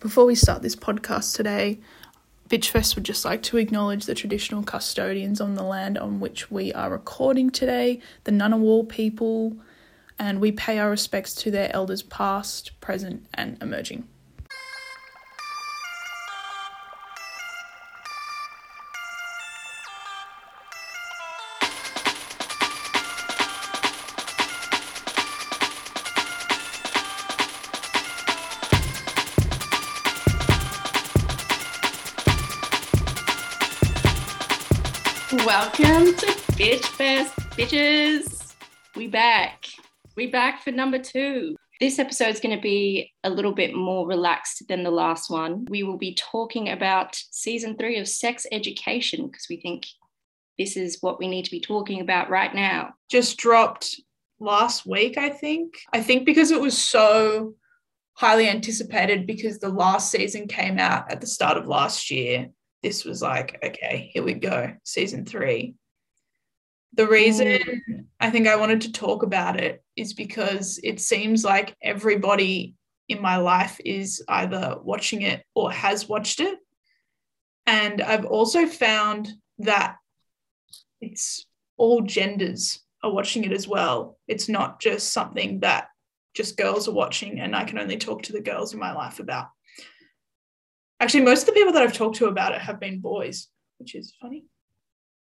Before we start this podcast today, Bitchfest would just like to acknowledge the traditional custodians on the land on which we are recording today, the Ngunnawal people, and we pay our respects to their elders past, present, and emerging. Bitches. We back. We back for number two. This episode is going to be a little bit more relaxed than the last one. We will be talking about season three of sex education because we think this is what we need to be talking about right now. Just dropped last week, I think. I think because it was so highly anticipated because the last season came out at the start of last year this was like, okay, here we go, season three. The reason mm. I think I wanted to talk about it is because it seems like everybody in my life is either watching it or has watched it. And I've also found that it's all genders are watching it as well. It's not just something that just girls are watching and I can only talk to the girls in my life about. Actually, most of the people that I've talked to about it have been boys, which is funny.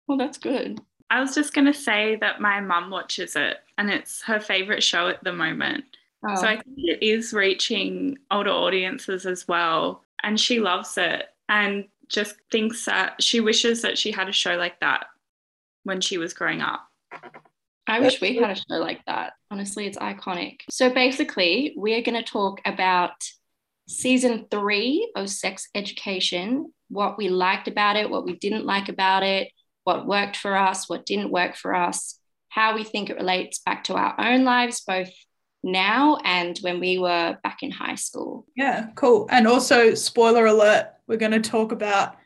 Well, that's good. I was just going to say that my mum watches it and it's her favorite show at the moment. Oh. So I think it is reaching older audiences as well. And she loves it and just thinks that she wishes that she had a show like that when she was growing up. I wish we had a show like that. Honestly, it's iconic. So basically, we are going to talk about season three of Sex Education, what we liked about it, what we didn't like about it, what worked for us, what didn't work for us, how we think it relates back to our own lives, both now and when we were back in high school. Yeah, cool. And also, spoiler alert, we're going to talk about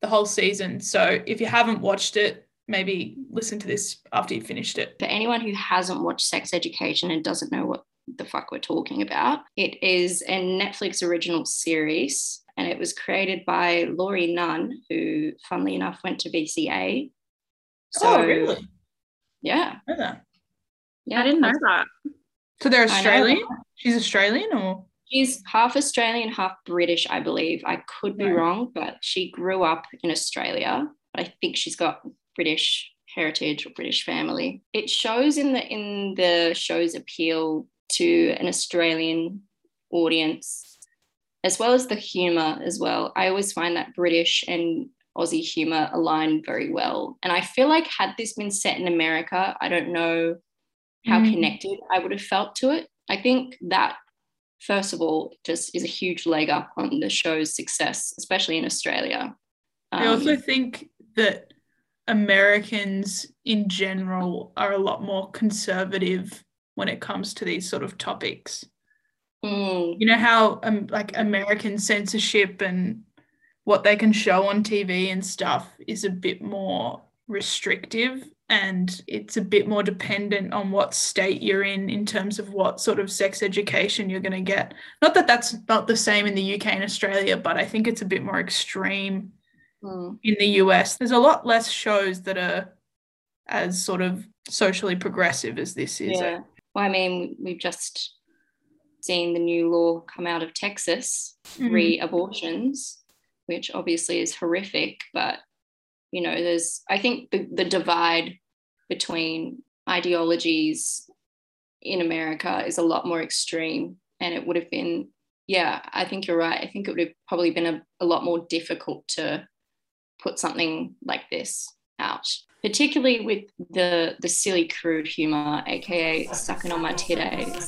the whole season. So if you haven't watched it, maybe listen to this after you've finished it. For anyone who hasn't watched Sex Education and doesn't know what the fuck we're talking about. It is a Netflix original series and it was created by Laurie Nunn, who, funnily enough, went to VCA. So, oh, really? Yeah. I yeah. I didn't know that. So they're Australian? She's Australian or? She's half Australian, half British, I believe. I could be right. wrong, but she grew up in Australia. But I think she's got British heritage or British family. It shows in the in the show's appeal to an Australian audience, as well as the humor as well. I always find that British and Aussie humor align very well. And I feel like had this been set in America, I don't know how mm. connected I would have felt to it. I think that first of all just is a huge leg up on the show's success, especially in Australia. Um, I also think that Americans in general are a lot more conservative when it comes to these sort of topics. Mm. You know how um, like American censorship and what they can show on TV and stuff is a bit more restrictive and it's a bit more dependent on what state you're in in terms of what sort of sex education you're going to get. Not that that's not the same in the UK and Australia, but I think it's a bit more extreme mm. in the US. There's a lot less shows that are as sort of socially progressive as this is. Yeah. Well, I mean, we've just seen the new law come out of Texas, mm-hmm. re abortions, which obviously is horrific. But, you know, there's, I think the, the divide between ideologies in America is a lot more extreme. And it would have been, yeah, I think you're right. I think it would have probably been a, a lot more difficult to put something like this out particularly with the the silly crude humor, aka sucking on my titties.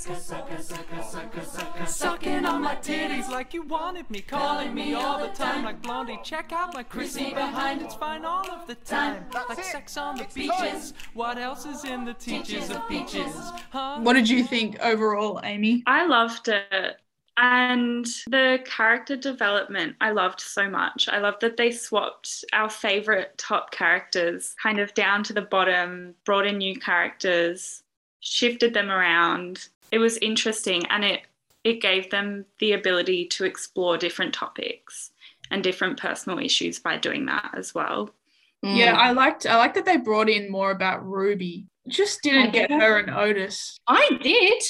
Sucking on my titties like you wanted me, calling me all the time like Blondie. Check out my Chrissy behind, it's fine all of the time. Like sex on the beaches. What else is in the teachers of peaches? Huh? What did you think overall, Amy? I loved it. And the character development I loved so much. I loved that they swapped our favorite top characters kind of down to the bottom, brought in new characters, shifted them around. It was interesting and it it gave them the ability to explore different topics and different personal issues by doing that as well. Mm. Yeah, I liked I liked that they brought in more about Ruby. Just didn't get her and Otis. I did.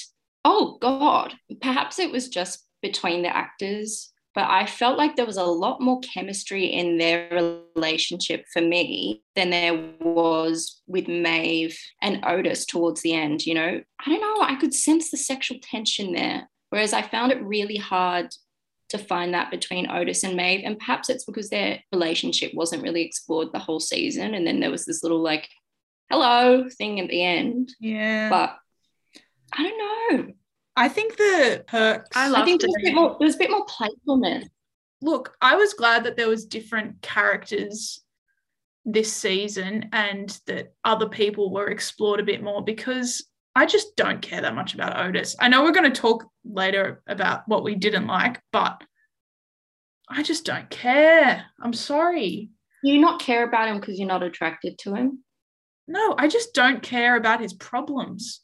Oh God. Perhaps it was just between the actors, but I felt like there was a lot more chemistry in their relationship for me than there was with Maeve and Otis towards the end. You know, I don't know. I could sense the sexual tension there. Whereas I found it really hard to find that between Otis and Maeve. And perhaps it's because their relationship wasn't really explored the whole season. And then there was this little like, hello thing at the end. Yeah. But I don't know. I think the perks. I loved I think there was, a bit more, there was a bit more playfulness. Look, I was glad that there was different characters this season and that other people were explored a bit more because I just don't care that much about Otis. I know we're going to talk later about what we didn't like, but I just don't care. I'm sorry. You not care about him because you're not attracted to him? No, I just don't care about his problems.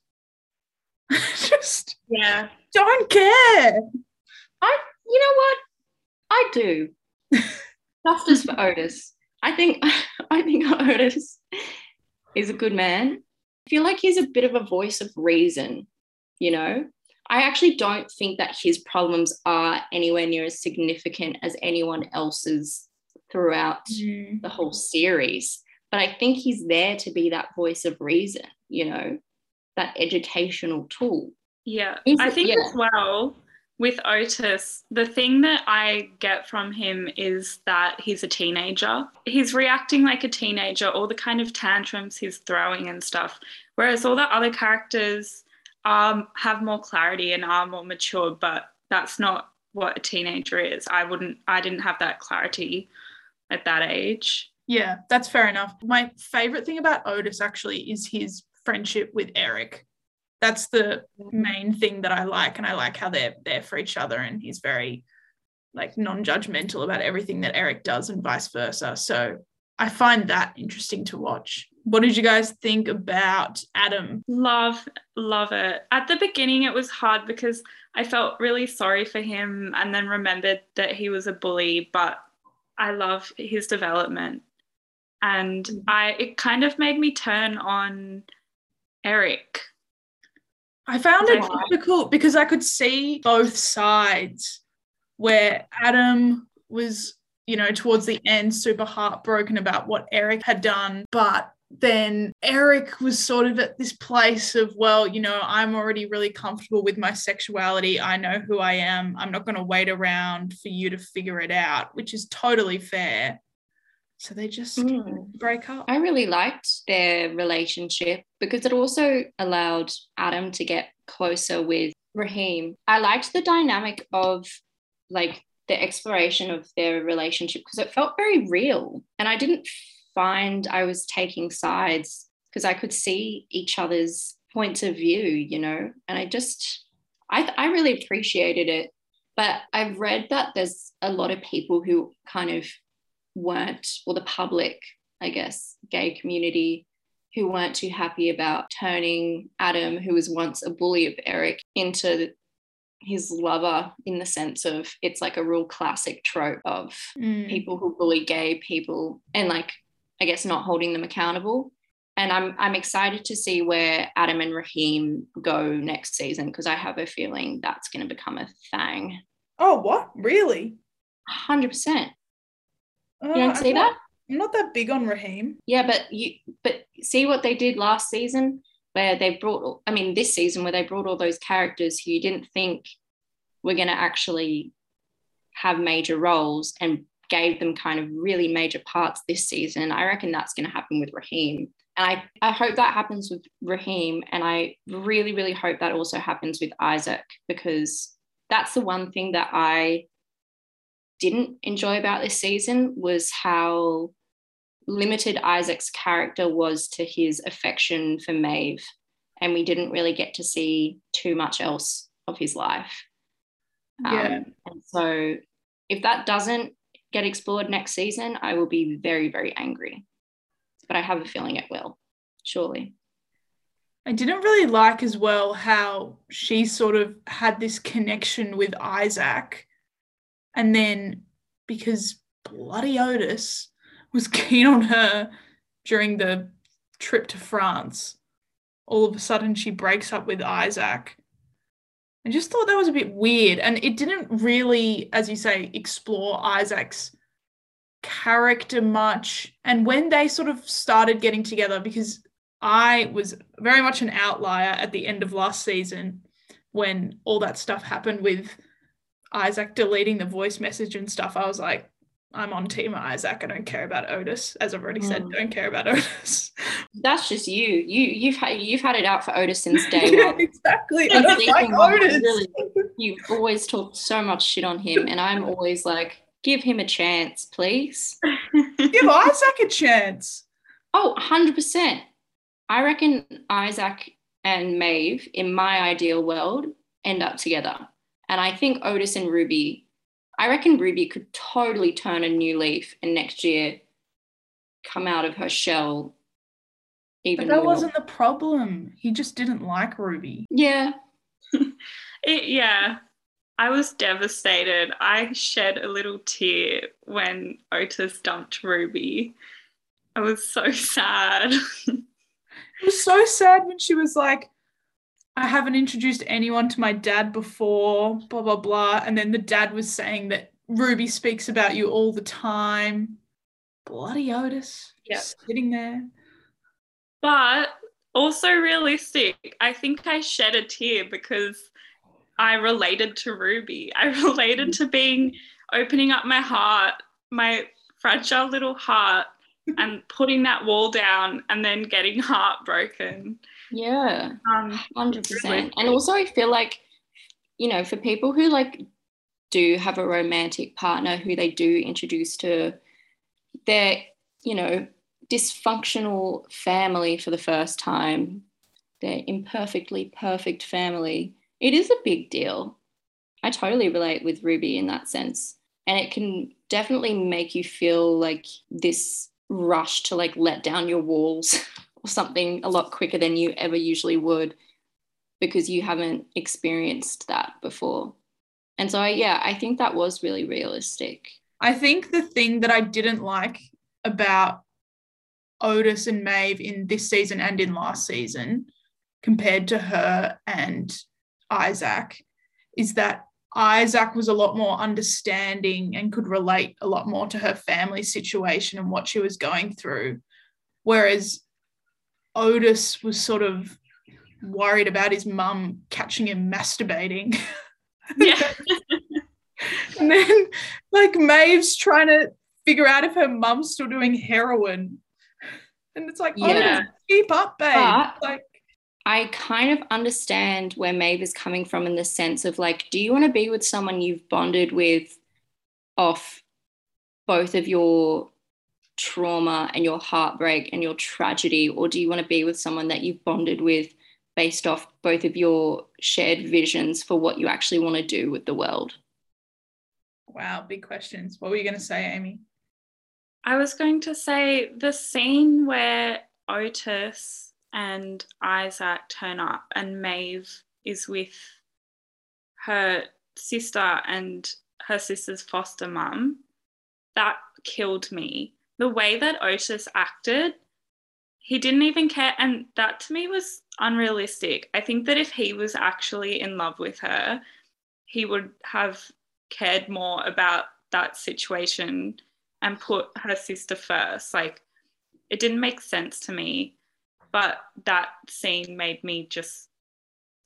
just yeah, don't care. I you know what? I do. Justice for Otis. I think I think Otis is a good man. I feel like he's a bit of a voice of reason, you know? I actually don't think that his problems are anywhere near as significant as anyone else's throughout mm. the whole series. But I think he's there to be that voice of reason, you know, that educational tool. Yeah. He's, I think yeah. as well, with Otis, the thing that I get from him is that he's a teenager. He's reacting like a teenager, all the kind of tantrums he's throwing and stuff. Whereas all the other characters um, have more clarity and are more mature, but that's not what a teenager is. I wouldn't, I didn't have that clarity at that age. Yeah, that's fair enough. My favorite thing about Otis actually is his friendship with Eric that's the main thing that I like, and I like how they're there for each other, and he's very like non-judgmental about everything that Eric does, and vice versa. So I find that interesting to watch. What did you guys think about Adam? Love, love it. At the beginning, it was hard because I felt really sorry for him and then remembered that he was a bully, but I love his development. And mm-hmm. I it kind of made me turn on Eric I found it difficult because I could see both sides where Adam was, you know, towards the end super heartbroken about what Eric had done, but then Eric was sort of at this place of, well, you know, I'm already really comfortable with my sexuality. I know who I am. I'm not going to wait around for you to figure it out, which is totally fair. So they just mm. break up. I really liked their relationship because it also allowed Adam to get closer with Rahim. I liked the dynamic of like the exploration of their relationship because it felt very real. And I didn't find I was taking sides because I could see each other's points of view, you know, and I just, I, I really appreciated it. But I've read that there's a lot of people who kind of weren't, or the public, I guess, gay community who weren't too happy about turning Adam, who was once a bully of Eric, into his lover in the sense of it's like a real classic trope of mm. people who bully gay people and like I guess not holding them accountable. And I'm I'm excited to see where Adam and Rahim go next season because I have a feeling that's going to become a thing. Oh, what? Really? Hundred percent. Uh, you don't uh, see I'm that? Not, I'm not that big on Rahim. Yeah, but you but see what they did last season where they brought I mean this season where they brought all those characters who you didn't think were going to actually have major roles and gave them kind of really major parts this season. I reckon that's going to happen with Rahim. And I, I hope that happens with Rahim. And I really, really hope that also happens with Isaac because that's the one thing that I didn't enjoy about this season was how limited Isaac's character was to his affection for Maeve. And we didn't really get to see too much else of his life. Yeah. Um, and so if that doesn't get explored next season, I will be very, very angry. But I have a feeling it will, surely. I didn't really like as well how she sort of had this connection with Isaac. And then because bloody Otis was keen on her during the trip to France, all of a sudden she breaks up with Isaac. I just thought that was a bit weird. And it didn't really, as you say, explore Isaac's character much. And when they sort of started getting together, because I was very much an outlier at the end of last season when all that stuff happened with Isaac deleting the voice message and stuff. I was like, I'm on team Isaac. I don't care about Otis. As I've already mm. said, don't care about Otis. That's just you. You you've had you've had it out for Otis since day one. exactly. I don't like Otis. Really, you've always talked so much shit on him, and I'm always like, give him a chance, please. give Isaac a chance. Oh, 100 percent. I reckon Isaac and Maeve, in my ideal world, end up together. And I think Otis and Ruby, I reckon Ruby could totally turn a new leaf and next year come out of her shell. Even but that more. wasn't the problem. He just didn't like Ruby. Yeah. it, yeah. I was devastated. I shed a little tear when Otis dumped Ruby. I was so sad. It was so sad when she was like, I haven't introduced anyone to my dad before, blah, blah, blah. And then the dad was saying that Ruby speaks about you all the time. Bloody Otis. Yeah. Sitting there. But also realistic. I think I shed a tear because I related to Ruby. I related to being opening up my heart, my fragile little heart and putting that wall down and then getting heartbroken. Yeah, um, 100%. And also, I feel like, you know, for people who like do have a romantic partner who they do introduce to their, you know, dysfunctional family for the first time, their imperfectly perfect family, it is a big deal. I totally relate with Ruby in that sense. And it can definitely make you feel like this rush to like let down your walls something a lot quicker than you ever usually would because you haven't experienced that before. And so, I, yeah, I think that was really realistic. I think the thing that I didn't like about Otis and Maeve in this season and in last season, compared to her and Isaac, is that Isaac was a lot more understanding and could relate a lot more to her family situation and what she was going through. Whereas Otis was sort of worried about his mum catching him masturbating. Yeah. and then, like, Maeve's trying to figure out if her mum's still doing heroin. And it's like, oh, yeah. oh, keep up, babe. But like, I kind of understand where Maeve is coming from in the sense of like, do you want to be with someone you've bonded with off both of your trauma and your heartbreak and your tragedy, or do you want to be with someone that you've bonded with based off both of your shared visions for what you actually want to do with the world? Wow, big questions. What were you going to say, Amy? I was going to say the scene where Otis and Isaac turn up, and Maeve is with her sister and her sister's foster mum. That killed me. The way that Otis acted, he didn't even care. And that to me was unrealistic. I think that if he was actually in love with her, he would have cared more about that situation and put her sister first. Like, it didn't make sense to me but that scene made me just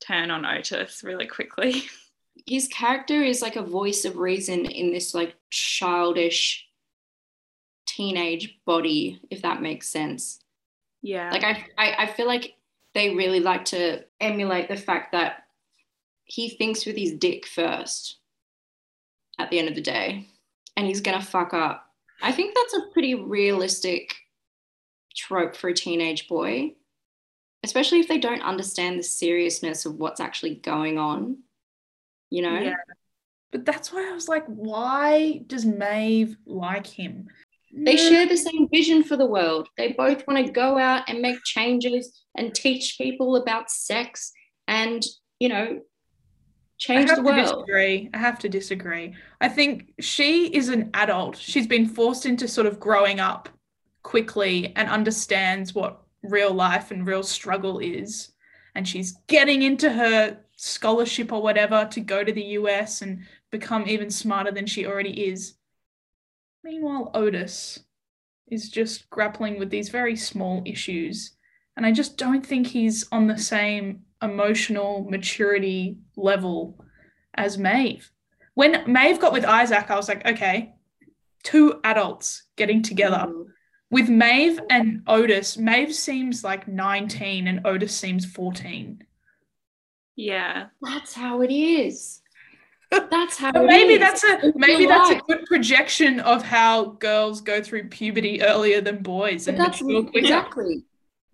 turn on Otis really quickly. His character is like a voice of reason in this like childish teenage body, if that makes sense. Yeah. Like I, I, I feel like they really like to emulate the fact that he thinks with his dick first at the end of the day and he's gonna fuck up. I think that's a pretty realistic trope for a teenage boy especially if they don't understand the seriousness of what's actually going on, you know? Yeah. But that's why I was like, why does Maeve like him? They share the same vision for the world. They both want to go out and make changes and teach people about sex and, you know, change the world. I have to disagree. I have to disagree. I think she is an adult. She's been forced into sort of growing up quickly and understands what real life and real struggle is. And she's getting into her scholarship or whatever to go to the US and become even smarter than she already is. Meanwhile, Otis is just grappling with these very small issues. And I just don't think he's on the same emotional maturity level as Maeve. When Maeve got with Isaac, I was like, okay, two adults getting together. Mm. With Maeve and Otis, Maeve seems like 19 and Otis seems 14. Yeah. That's how it is. That's how maybe that's a maybe that's a good projection of how girls go through puberty earlier than boys and that's exactly.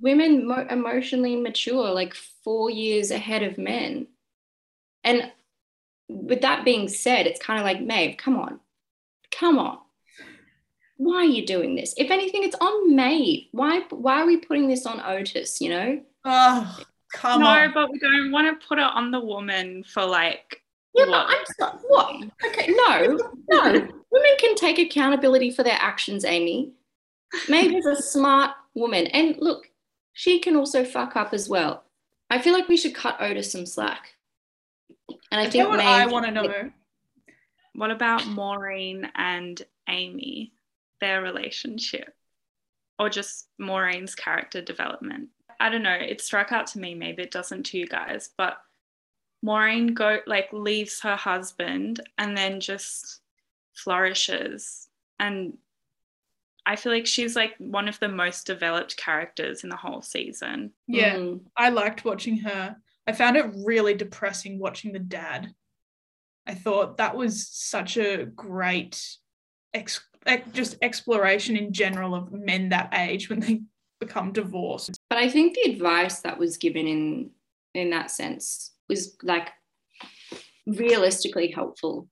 Women mo- emotionally mature like four years ahead of men. And with that being said it's kind of like Maeve come on. Come on. Why are you doing this? If anything it's on Maeve. Why why are we putting this on Otis you know? Oh come no, on. no but we don't want to put it on the woman for like yeah, what? but I'm sorry. What? Okay, no, no. Women can take accountability for their actions, Amy. Maeve's a smart woman. And look, she can also fuck up as well. I feel like we should cut Otis some slack. And I, I think what Maeve, I want to know. What about Maureen and Amy, their relationship, or just Maureen's character development? I don't know. It struck out to me. Maybe it doesn't to you guys, but Maureen go like leaves her husband and then just flourishes and I feel like she's like one of the most developed characters in the whole season. Yeah, mm. I liked watching her. I found it really depressing watching the dad. I thought that was such a great ex- just exploration in general of men that age when they become divorced. But I think the advice that was given in in that sense was like realistically helpful.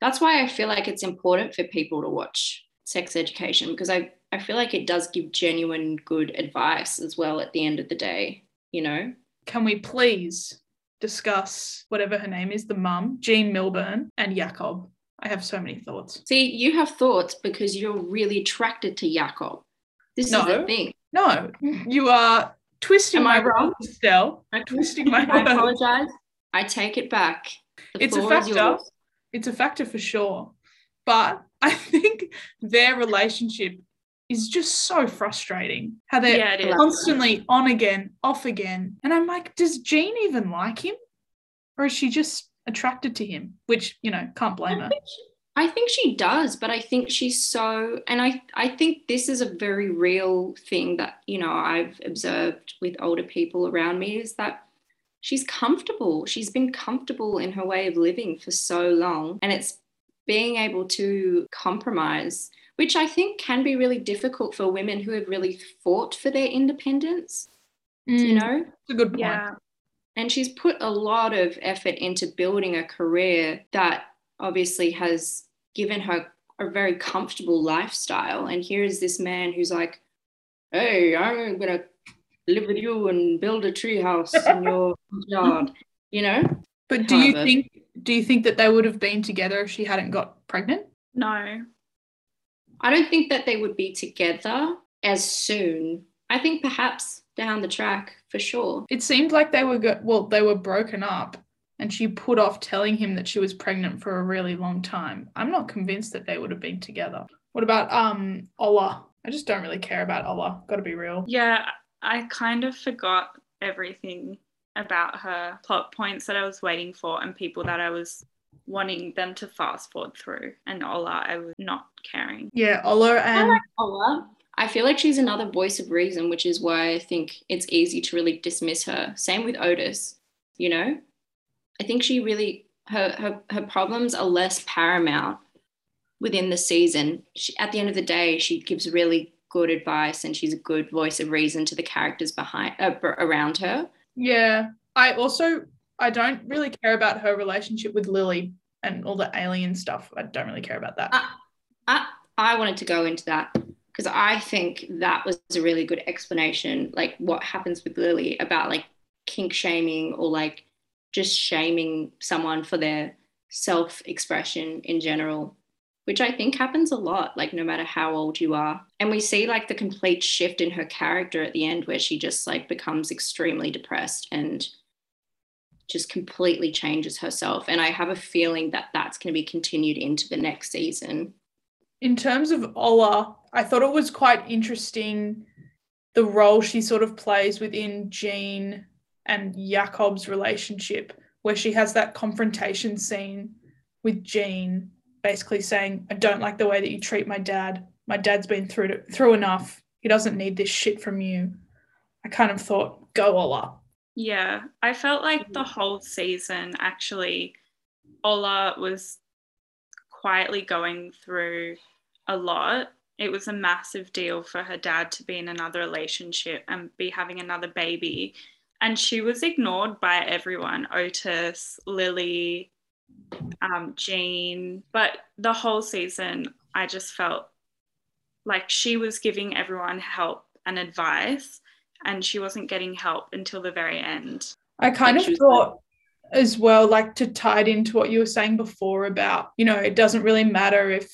That's why I feel like it's important for people to watch sex education because I, I feel like it does give genuine good advice as well at the end of the day, you know? Can we please discuss whatever her name is, the mum, Jean Milburn, and Jakob? I have so many thoughts. See, you have thoughts because you're really attracted to Jakob. This no, is the thing. No, you are twisting Am my I wrong, still I'm twisting my I apologize. I take it back. The it's a factor. It's a factor for sure. But I think their relationship is just so frustrating. How they're yeah, constantly on again, off again. And I'm like, does Jean even like him? Or is she just attracted to him? Which, you know, can't blame her. She, I think she does, but I think she's so and I I think this is a very real thing that, you know, I've observed with older people around me is that she's comfortable. She's been comfortable in her way of living for so long. And it's being able to compromise, which I think can be really difficult for women who have really fought for their independence. Mm, you know? It's a good point. Yeah. And she's put a lot of effort into building a career that obviously has given her a very comfortable lifestyle. And here is this man who's like, hey, I'm going to live with you and build a treehouse in your yard, you know? But do you think do you think that they would have been together if she hadn't got pregnant? No. I don't think that they would be together as soon. I think perhaps down the track for sure. It seemed like they were go- well, they were broken up and she put off telling him that she was pregnant for a really long time. I'm not convinced that they would have been together. What about um Ola? I just don't really care about Ola. Got to be real. Yeah, I kind of forgot everything about her plot points that I was waiting for and people that I was wanting them to fast forward through. And Ola, I was not caring. Yeah, Ola and I like Ola. I feel like she's another voice of reason, which is why I think it's easy to really dismiss her. Same with Otis, you know? I think she really her her, her problems are less paramount within the season. She, at the end of the day, she gives really good advice and she's a good voice of reason to the characters behind uh, around her. Yeah, I also I don't really care about her relationship with Lily and all the alien stuff. I don't really care about that. I, I, I wanted to go into that because I think that was a really good explanation, like what happens with Lily about like kink shaming or like just shaming someone for their self expression in general, which I think happens a lot, like no matter how old you are. And we see like the complete shift in her character at the end where she just like becomes extremely depressed and just completely changes herself. And I have a feeling that that's going to be continued into the next season. In terms of Ola, I thought it was quite interesting the role she sort of plays within Jean and Jakob's relationship, where she has that confrontation scene with Jean, basically saying, I don't like the way that you treat my dad. My dad's been through to, through enough. He doesn't need this shit from you. I kind of thought, go Ola. Yeah, I felt like the whole season actually, Ola was quietly going through a lot. It was a massive deal for her dad to be in another relationship and be having another baby. And she was ignored by everyone Otis, Lily, um, Jean. But the whole season, I just felt like she was giving everyone help and advice and she wasn't getting help until the very end. I kind like of thought as well, like to tie it into what you were saying before about, you know, it doesn't really matter if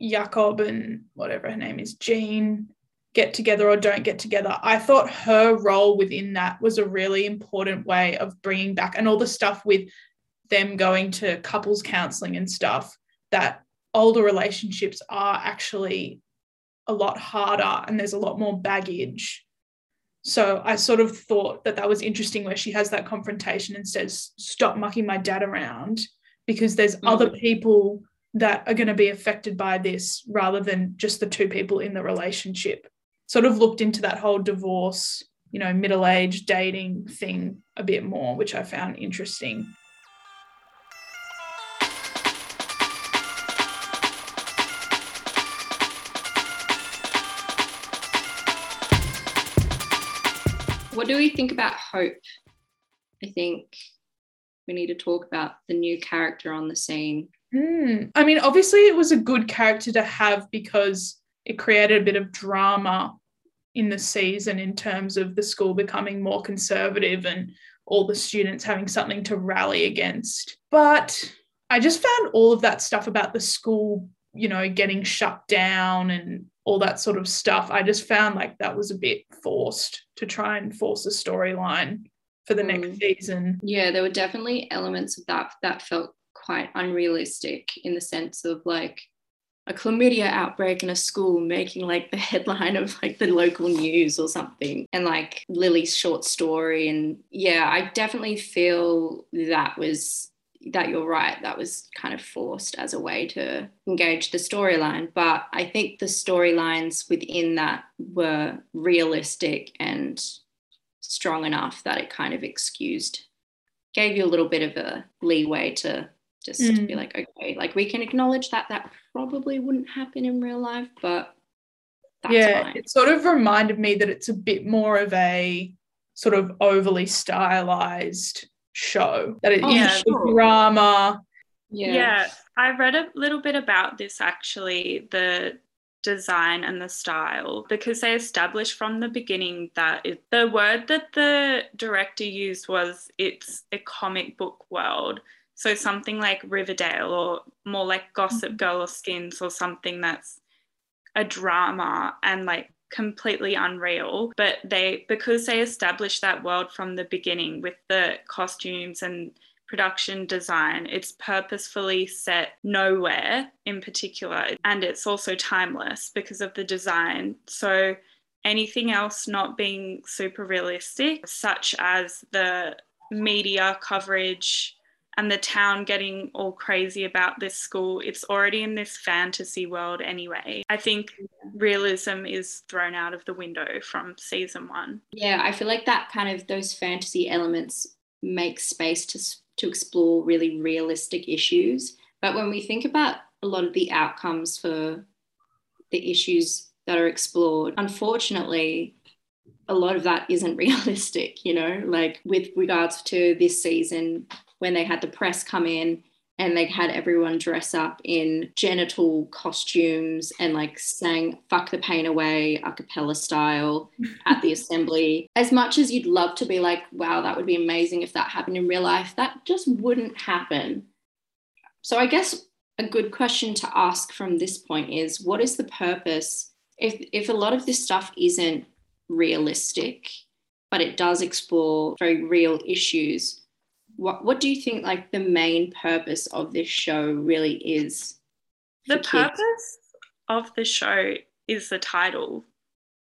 Jakob and whatever her name is, Jean, get together or don't get together. I thought her role within that was a really important way of bringing back and all the stuff with them going to couples counseling and stuff that older relationships are actually a lot harder and there's a lot more baggage so I sort of thought that that was interesting where she has that confrontation and says, Stop mucking my dad around because there's mm-hmm. other people that are going to be affected by this rather than just the two people in the relationship. Sort of looked into that whole divorce, you know, middle age dating thing a bit more, which I found interesting. What do we think about Hope? I think we need to talk about the new character on the scene. Mm. I mean, obviously, it was a good character to have because it created a bit of drama in the season in terms of the school becoming more conservative and all the students having something to rally against. But I just found all of that stuff about the school, you know, getting shut down and all that sort of stuff. I just found like that was a bit forced to try and force a storyline for the mm. next season. Yeah, there were definitely elements of that that felt quite unrealistic in the sense of like a chlamydia outbreak in a school making like the headline of like the local news or something and like Lily's short story and yeah I definitely feel that was that you're right, that was kind of forced as a way to engage the storyline. But I think the storylines within that were realistic and strong enough that it kind of excused, gave you a little bit of a leeway to just mm. be like, okay, like we can acknowledge that that probably wouldn't happen in real life, but yeah, fine. it sort of reminded me that it's a bit more of a sort of overly stylized show that it oh, is yeah, drama yeah. yeah i read a little bit about this actually the design and the style because they established from the beginning that it, the word that the director used was it's a comic book world so something like riverdale or more like gossip mm-hmm. girl or skins or something that's a drama and like completely unreal but they because they established that world from the beginning with the costumes and production design it's purposefully set nowhere in particular and it's also timeless because of the design so anything else not being super realistic such as the media coverage and the town getting all crazy about this school. It's already in this fantasy world anyway. I think realism is thrown out of the window from season one. Yeah, I feel like that kind of those fantasy elements make space to to explore really realistic issues. But when we think about a lot of the outcomes for the issues that are explored, unfortunately, a lot of that isn't realistic, you know, like with regards to this season, when they had the press come in and they had everyone dress up in genital costumes and like sang fuck the pain away a cappella style at the assembly. As much as you'd love to be like wow that would be amazing if that happened in real life that just wouldn't happen. So i guess a good question to ask from this point is what is the purpose? If if a lot of this stuff isn't realistic but it does explore very real issues what what do you think like the main purpose of this show really is the purpose of the show is the title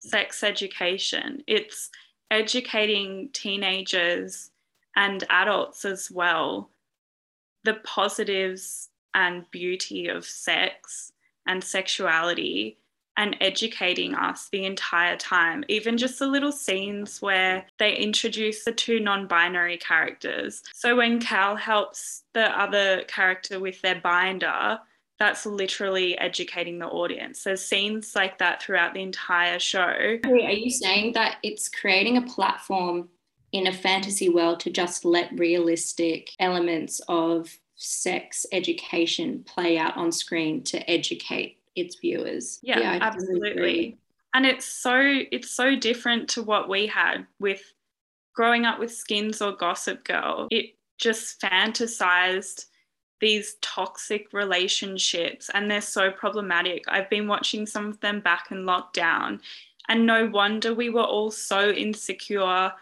sex education. It's educating teenagers and adults as well the positives and beauty of sex and sexuality and educating us the entire time. Even just the little scenes where they introduce the two non binary characters. So when Cal helps the other character with their binder, that's literally educating the audience. There's scenes like that throughout the entire show. Are you saying that it's creating a platform in a fantasy world to just let realistic elements of sex education play out on screen to educate its viewers. Yeah, yeah absolutely. And it's so it's so different to what we had with growing up with Skins or Gossip Girl. It just fantasized these toxic relationships and they're so problematic. I've been watching some of them back in lockdown and no wonder we were all so insecure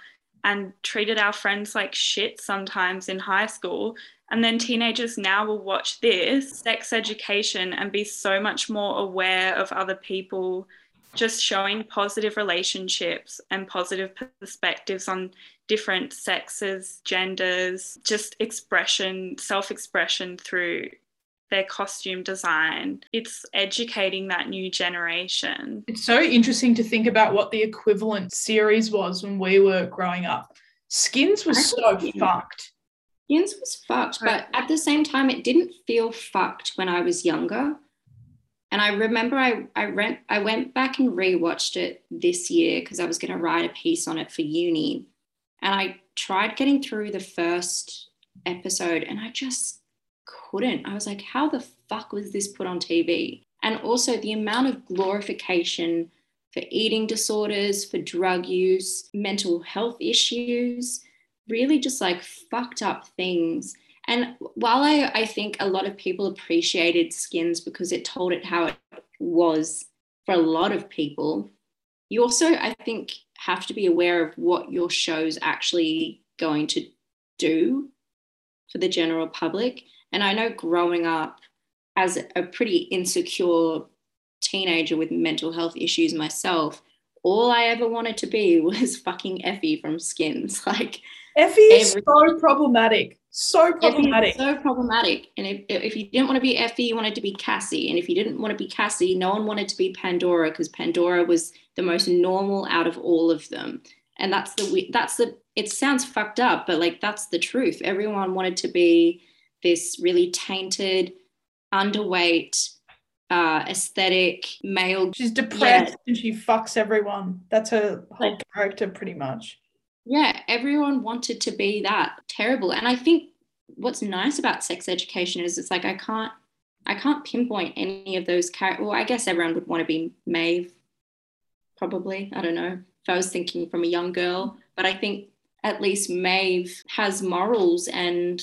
and treated our friends like shit sometimes in high school and then teenagers now will watch this sex education and be so much more aware of other people, just showing positive relationships and positive perspectives on different sexes, genders, just expression, self expression through their costume design. It's educating that new generation. It's so interesting to think about what the equivalent series was when we were growing up. Skins was so fucked Skins was fucked, but at the same time, it didn't feel fucked when I was younger. And I remember I I rent I went back and rewatched it this year because I was going to write a piece on it for uni, and I tried getting through the first episode, and I just couldn't. I was like, how the fuck was this put on TV? And also the amount of glorification for eating disorders, for drug use, mental health issues really just like fucked up things. And while I, I think a lot of people appreciated Skins because it told it how it was for a lot of people, you also, I think, have to be aware of what your show's actually going to do for the general public. And I know growing up as a pretty insecure teenager with mental health issues myself, all I ever wanted to be was fucking Effie from Skins. Like, Effie is Every- so problematic. So problematic. so problematic. And if, if you didn't want to be Effie, you wanted to be Cassie. And if you didn't want to be Cassie, no one wanted to be Pandora because Pandora was the most normal out of all of them. And that's the that's the it sounds fucked up, but like that's the truth. Everyone wanted to be this really tainted, underweight, uh, aesthetic male. She's depressed yeah. and she fucks everyone. That's her whole like, character, pretty much yeah, everyone wanted to be that terrible. And I think what's nice about sex education is it's like I can't I can't pinpoint any of those characters. Well, I guess everyone would want to be Maeve, probably. I don't know if I was thinking from a young girl, but I think at least Maeve has morals and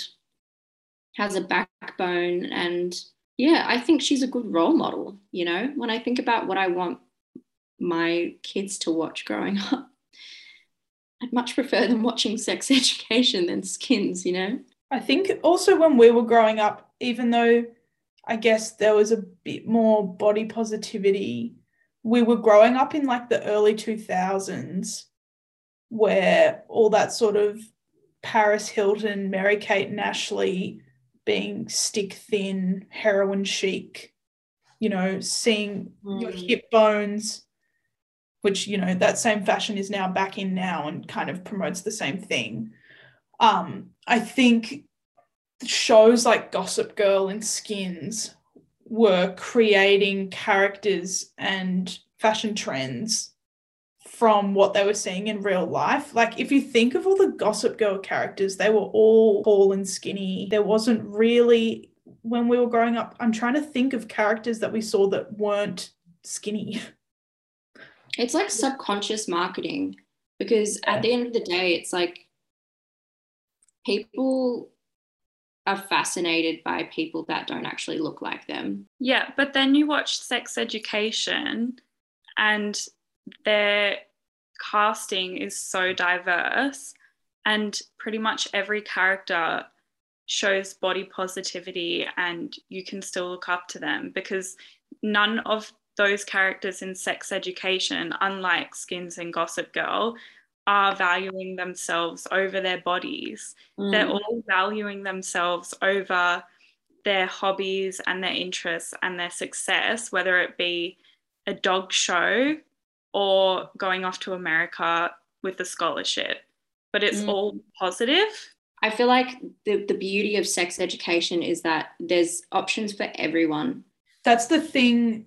has a backbone. And yeah, I think she's a good role model. You know, when I think about what I want my kids to watch growing up, I'd much prefer them watching sex education than skins, you know? I think also when we were growing up, even though I guess there was a bit more body positivity, we were growing up in like the early 2000s where all that sort of Paris Hilton, Mary Kate and Ashley being stick thin, heroin chic, you know, seeing mm. your hip bones which you know that same fashion is now back in now and kind of promotes the same thing um i think shows like gossip girl and skins were creating characters and fashion trends from what they were seeing in real life. Like, if you think of all the Gossip Girl characters, they were all tall and skinny. There wasn't really when we were growing up, I'm trying to think of characters that we saw that weren't skinny. It's like subconscious marketing because at the end of the day, it's like people are fascinated by people that don't actually look like them. Yeah, but then you watch Sex Education and their casting is so diverse and pretty much every character shows body positivity and you can still look up to them because none of those characters in sex education unlike skins and gossip girl are valuing themselves over their bodies mm. they're all valuing themselves over their hobbies and their interests and their success whether it be a dog show or going off to america with a scholarship but it's mm. all positive. I feel like the, the beauty of sex education is that there's options for everyone. That's the thing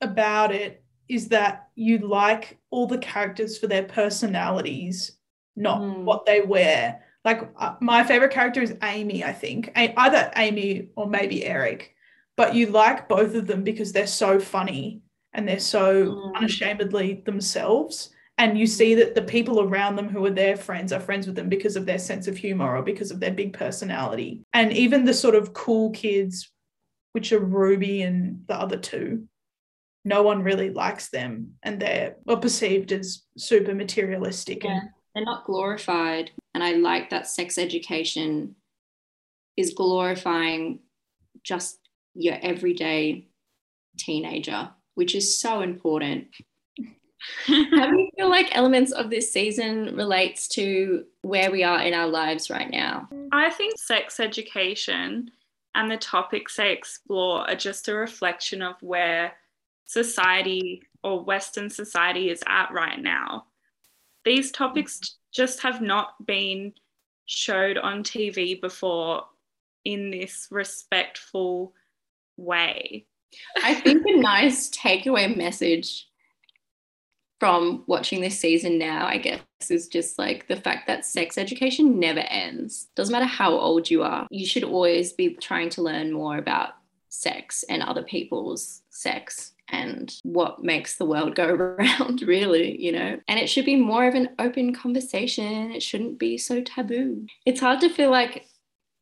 about it is that you like all the characters for their personalities, not mm. what they wear. Like uh, my favorite character is Amy, I think. A- either Amy or maybe Eric. But you like both of them because they're so funny and they're so mm. unashamedly themselves and you see that the people around them who are their friends are friends with them because of their sense of humor or because of their big personality and even the sort of cool kids which are ruby and the other two no one really likes them and they're perceived as super materialistic yeah, and they're not glorified and i like that sex education is glorifying just your everyday teenager which is so important how do you feel like elements of this season relates to where we are in our lives right now? I think sex education and the topics they explore are just a reflection of where society or Western society is at right now. These topics mm-hmm. just have not been showed on TV before in this respectful way. I think a nice takeaway message from watching this season now, I guess, is just like the fact that sex education never ends. Doesn't matter how old you are, you should always be trying to learn more about sex and other people's sex and what makes the world go around, really, you know? And it should be more of an open conversation. It shouldn't be so taboo. It's hard to feel like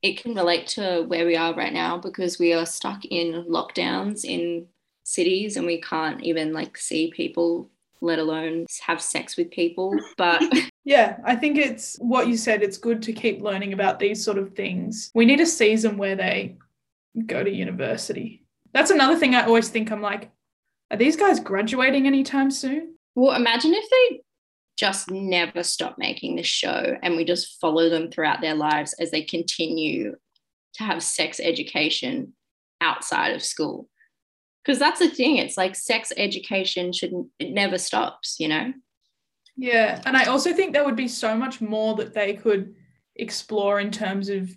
it can relate to where we are right now because we are stuck in lockdowns in cities and we can't even like see people let alone have sex with people. But yeah, I think it's what you said. It's good to keep learning about these sort of things. We need a season where they go to university. That's another thing I always think I'm like, are these guys graduating anytime soon? Well, imagine if they just never stop making this show and we just follow them throughout their lives as they continue to have sex education outside of school because that's the thing it's like sex education shouldn't it never stops you know yeah and i also think there would be so much more that they could explore in terms of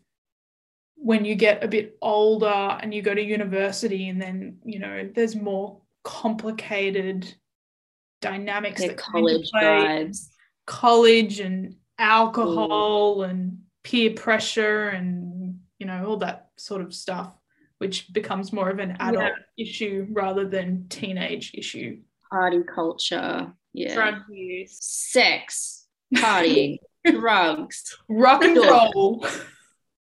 when you get a bit older and you go to university and then you know there's more complicated dynamics that college vibes college and alcohol mm. and peer pressure and you know all that sort of stuff which becomes more of an adult yeah. issue rather than teenage issue. Party culture, yeah. Drug use, sex, partying, drugs, rock and roll,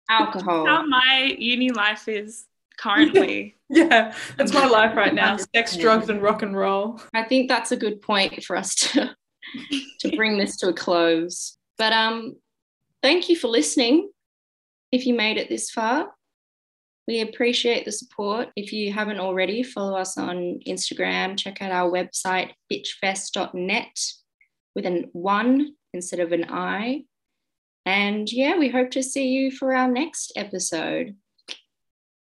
alcohol. How my uni life is currently. yeah, that's my life right now. Sex, drugs, and rock and roll. I think that's a good point for us to to bring this to a close. But um, thank you for listening. If you made it this far, we appreciate the support. If you haven't already, follow us on Instagram. Check out our website, bitchfest.net, with an one instead of an I. And yeah, we hope to see you for our next episode.